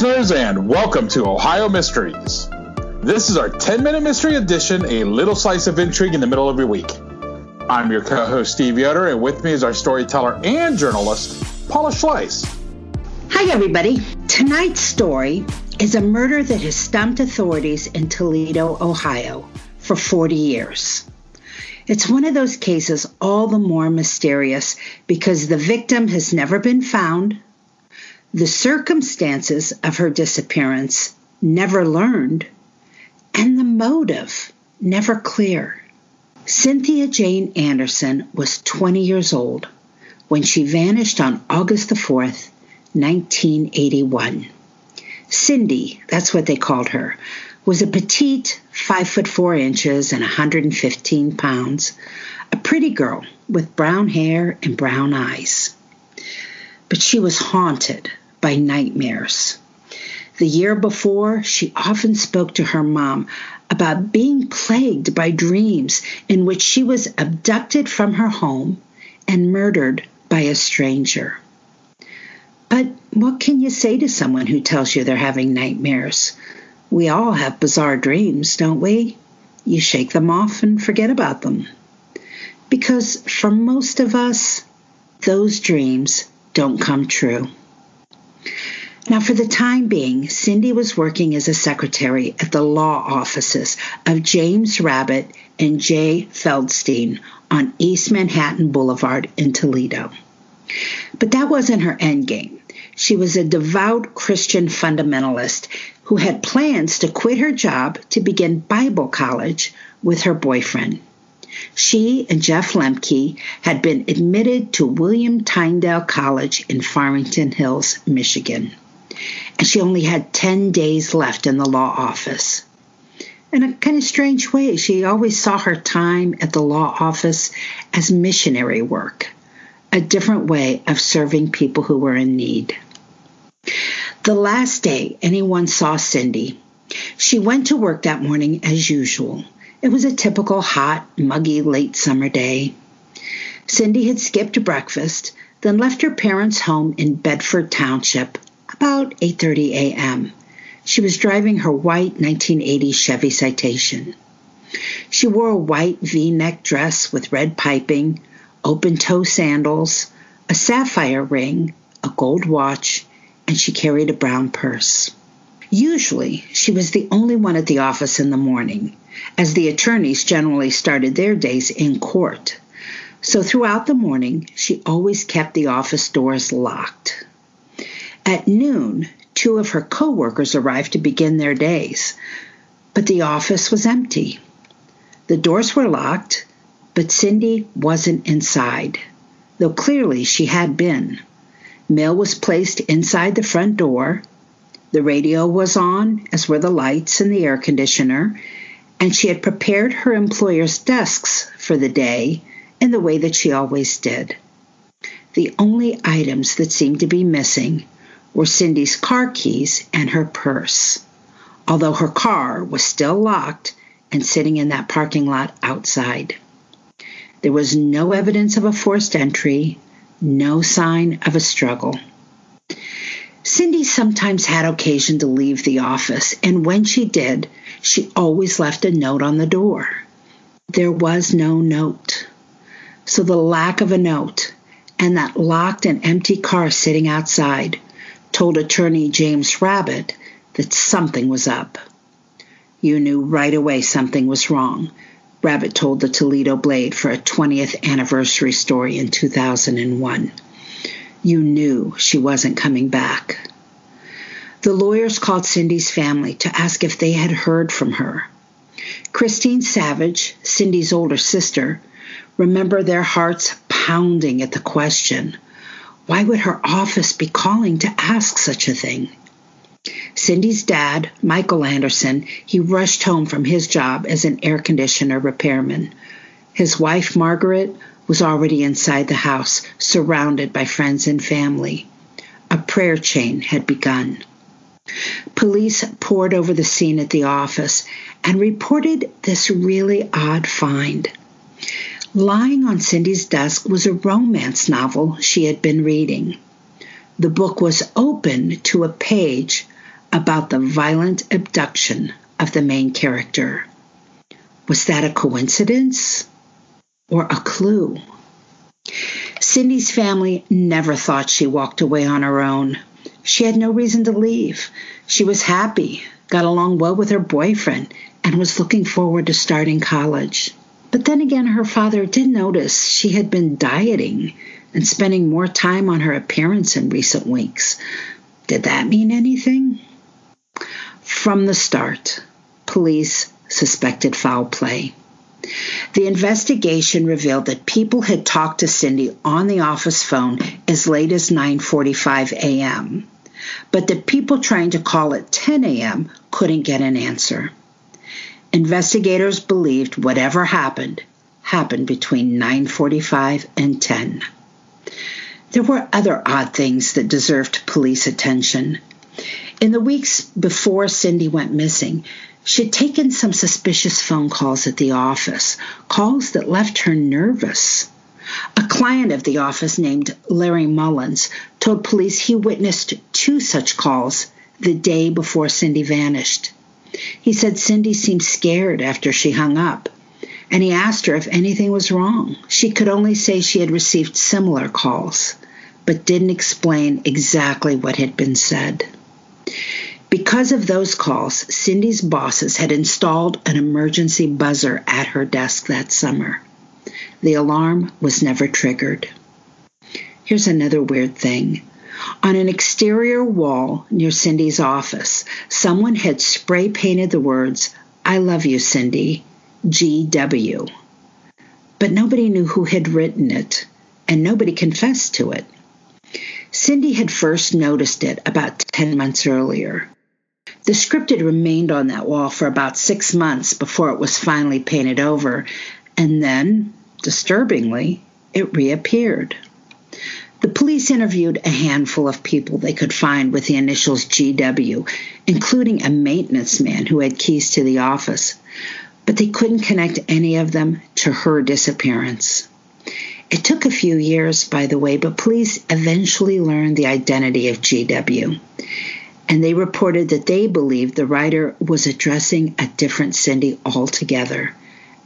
Listeners, and welcome to Ohio Mysteries. This is our 10 minute mystery edition, a little slice of intrigue in the middle of your week. I'm your co host, Steve Yoder, and with me is our storyteller and journalist, Paula Schleis. Hi, everybody. Tonight's story is a murder that has stumped authorities in Toledo, Ohio for 40 years. It's one of those cases all the more mysterious because the victim has never been found, the circumstances of her disappearance never learned, and the motive never clear. Cynthia Jane Anderson was 20 years old when she vanished on August the 4th, 1981. Cindy, that's what they called her, was a petite, 5 foot 4 inches and 115 pounds, a pretty girl with brown hair and brown eyes. But she was haunted by nightmares. The year before, she often spoke to her mom about being plagued by dreams in which she was abducted from her home and murdered by a stranger. But what can you say to someone who tells you they're having nightmares? We all have bizarre dreams, don't we? You shake them off and forget about them. Because for most of us, those dreams don't come true. Now, for the time being, Cindy was working as a secretary at the law offices of James Rabbit and Jay Feldstein on East Manhattan Boulevard in Toledo. But that wasn't her end game. She was a devout Christian fundamentalist who had plans to quit her job to begin Bible college with her boyfriend. She and Jeff Lemke had been admitted to William Tyndale College in Farmington Hills, Michigan and she only had 10 days left in the law office. In a kind of strange way, she always saw her time at the law office as missionary work, a different way of serving people who were in need. The last day anyone saw Cindy, she went to work that morning as usual. It was a typical hot, muggy late summer day. Cindy had skipped breakfast, then left her parents' home in Bedford Township about 8:30 a.m. She was driving her white 1980 Chevy Citation. She wore a white V-neck dress with red piping, open-toe sandals, a sapphire ring, a gold watch, and she carried a brown purse. Usually, she was the only one at the office in the morning, as the attorneys generally started their days in court. So throughout the morning, she always kept the office doors locked. At noon, two of her coworkers arrived to begin their days, but the office was empty. The doors were locked, but Cindy wasn't inside, though clearly she had been. Mail was placed inside the front door. The radio was on, as were the lights and the air conditioner, and she had prepared her employer's desks for the day in the way that she always did. The only items that seemed to be missing were Cindy's car keys and her purse, although her car was still locked and sitting in that parking lot outside. There was no evidence of a forced entry, no sign of a struggle. Cindy sometimes had occasion to leave the office, and when she did, she always left a note on the door. There was no note. So the lack of a note and that locked and empty car sitting outside told attorney James Rabbit that something was up. You knew right away something was wrong, Rabbit told the Toledo Blade for a 20th anniversary story in 2001. You knew she wasn't coming back. The lawyers called Cindy's family to ask if they had heard from her. Christine Savage, Cindy's older sister, remember their hearts pounding at the question why would her office be calling to ask such a thing? Cindy's dad, Michael Anderson, he rushed home from his job as an air conditioner repairman. His wife, Margaret, was already inside the house, surrounded by friends and family. A prayer chain had begun. Police pored over the scene at the office and reported this really odd find. Lying on Cindy's desk was a romance novel she had been reading. the book was open to a page about the violent abduction of the main character. Was that a coincidence or a clue? Cindy's family never thought she walked away on her own. She had no reason to leave. She was happy, got along well with her boyfriend, and was looking forward to starting college. But then again, her father did notice she had been dieting and spending more time on her appearance in recent weeks. Did that mean anything? From the start, police suspected foul play. The investigation revealed that people had talked to Cindy on the office phone as late as 9:45 a.m., but that people trying to call at 10 a.m. couldn't get an answer. Investigators believed whatever happened happened between 9:45 and 10. There were other odd things that deserved police attention. In the weeks before Cindy went missing, She'd taken some suspicious phone calls at the office, calls that left her nervous. A client of the office named Larry Mullins told police he witnessed two such calls the day before Cindy vanished. He said Cindy seemed scared after she hung up, and he asked her if anything was wrong. She could only say she had received similar calls, but didn't explain exactly what had been said. Because of those calls, Cindy's bosses had installed an emergency buzzer at her desk that summer. The alarm was never triggered. Here's another weird thing. On an exterior wall near Cindy's office, someone had spray painted the words, I love you, Cindy, GW. But nobody knew who had written it, and nobody confessed to it. Cindy had first noticed it about 10 months earlier. The script had remained on that wall for about six months before it was finally painted over, and then, disturbingly, it reappeared. The police interviewed a handful of people they could find with the initials GW, including a maintenance man who had keys to the office, but they couldn't connect any of them to her disappearance. It took a few years, by the way, but police eventually learned the identity of GW and they reported that they believed the writer was addressing a different Cindy altogether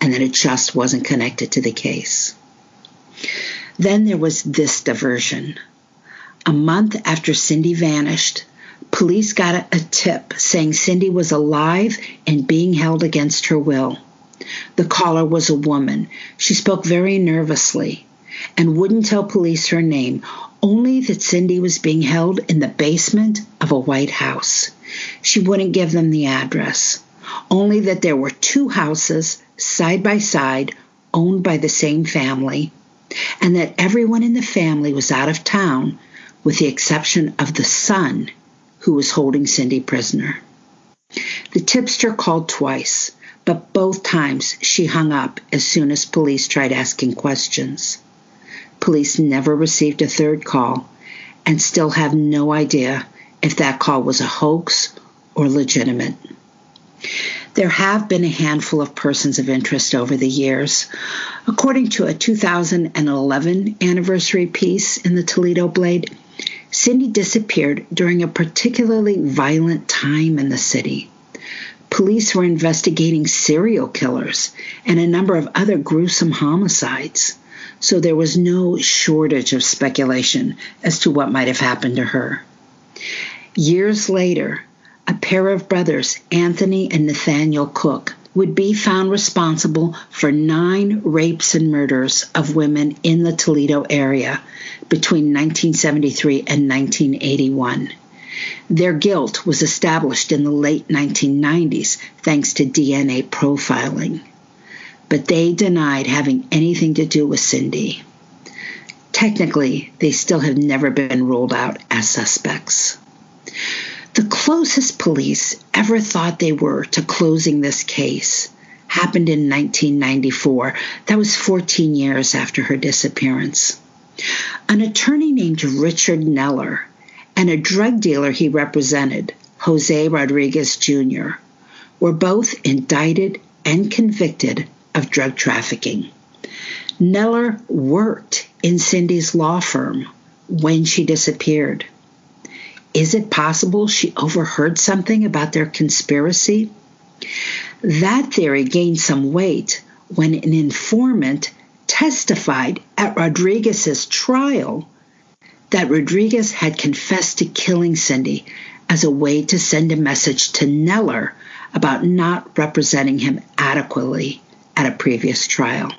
and that it just wasn't connected to the case. Then there was this diversion. A month after Cindy vanished, police got a, tip saying Cindy was alive and being held against her will. The caller was a woman. She spoke very nervously and wouldn't tell police her name, only that Cindy was being held in the basement of a White House. She wouldn't give them the address, only that there were two houses side by side owned by the same family, and that everyone in the family was out of town with the exception of the son who was holding Cindy prisoner. The tipster called twice, but both times she hung up as soon as police tried asking questions. Police never received a third call and still have no idea if that call was a hoax or legitimate. There have been a handful of persons of interest over the years. According to a 2011 anniversary piece in the Toledo Blade, Cindy disappeared during a particularly violent time in the city. Police were investigating serial killers and a number of other gruesome homicides so there was no shortage of speculation as to what might have happened to her. Years later, a pair of brothers, Anthony and Nathaniel Cook, would be found responsible for nine rapes and murders of women in the Toledo area between 1973 and 1981. Their guilt was established in the late 1990s thanks to DNA profiling but they denied having anything to do with Cindy. Technically, they still have never been ruled out as suspects. The closest police ever thought they were to closing this case happened in 1994. That was 14 years after her disappearance. An attorney named Richard Neller and a drug dealer he represented, Jose Rodriguez Jr., were both indicted and convicted of drug trafficking. Neller worked in Cindy's law firm when she disappeared. Is it possible she overheard something about their conspiracy? That theory gained some weight when an informant testified at Rodriguez's trial that Rodriguez had confessed to killing Cindy as a way to send a message to Neller about not representing him adequately at a previous trial.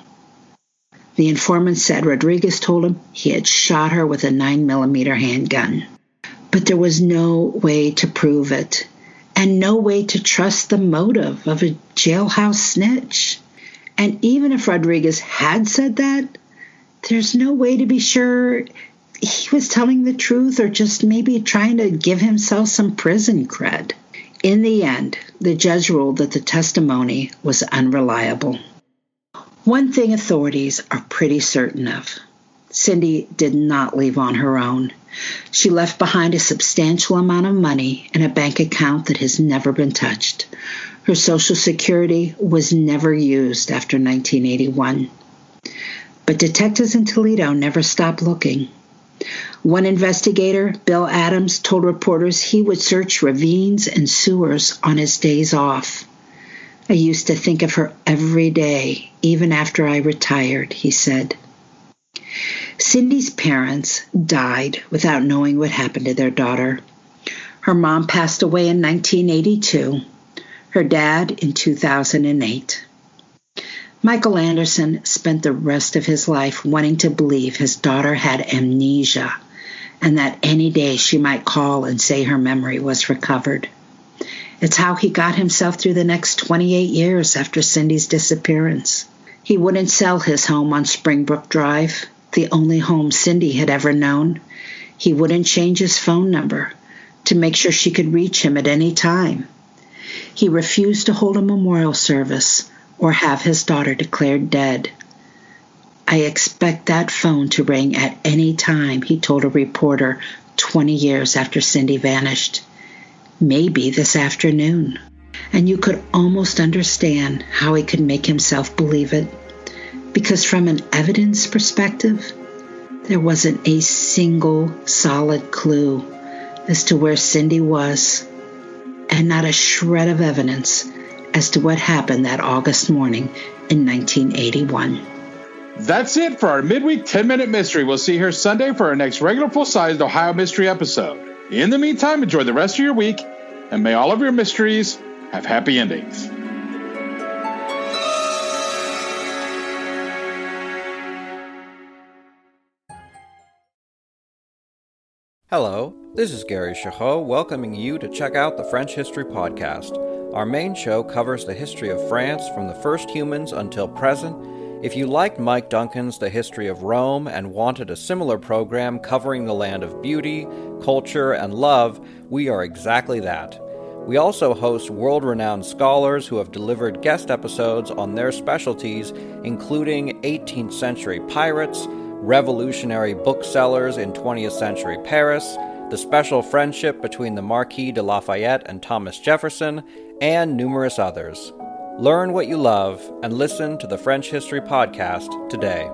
The informant said Rodriguez told him he had shot her with a 9mm handgun. But there was no way to prove it, and no way to trust the motive of a jailhouse snitch. And even if Rodriguez had said that, there's no way to be sure he was telling the truth or just maybe trying to give himself some prison cred. In the end, the judge ruled that the testimony was unreliable. One thing authorities are pretty certain of Cindy did not leave on her own. She left behind a substantial amount of money in a bank account that has never been touched. Her Social Security was never used after 1981. But detectives in Toledo never stopped looking. One investigator, Bill Adams, told reporters he would search ravines and sewers on his days off. I used to think of her every day, even after I retired, he said. Cindy's parents died without knowing what happened to their daughter. Her mom passed away in 1982, her dad in 2008. Michael Anderson spent the rest of his life wanting to believe his daughter had amnesia and that any day she might call and say her memory was recovered. It's how he got himself through the next 28 years after Cindy's disappearance. He wouldn't sell his home on Springbrook Drive the only home Cindy had ever known. He wouldn't change his phone number to make sure she could reach him at any time. He refused to hold a memorial service or have his daughter declared dead. I expect that phone to ring at any time, he told a reporter 20 years after Cindy vanished. Maybe this afternoon. And you could almost understand how he could make himself believe it because from an evidence perspective, there wasn't a single solid clue as to where Cindy was, and not a shred of evidence as to what happened that August morning in 1981. That's it for our midweek 10 minute mystery. We'll see you here Sunday for our next regular full sized Ohio mystery episode. In the meantime, enjoy the rest of your week, and may all of your mysteries have happy endings. Hello, this is Gary Chahot welcoming you to check out the French History Podcast. Our main show covers the history of France from the first humans until present. If you liked Mike Duncan's The History of Rome and wanted a similar program covering the land of beauty, culture, and love, we are exactly that. We also host world renowned scholars who have delivered guest episodes on their specialties, including 18th century pirates revolutionary booksellers in 20th century Paris, the special friendship between the Marquis de Lafayette and Thomas Jefferson, and numerous others. Learn what you love and listen to the French History Podcast today.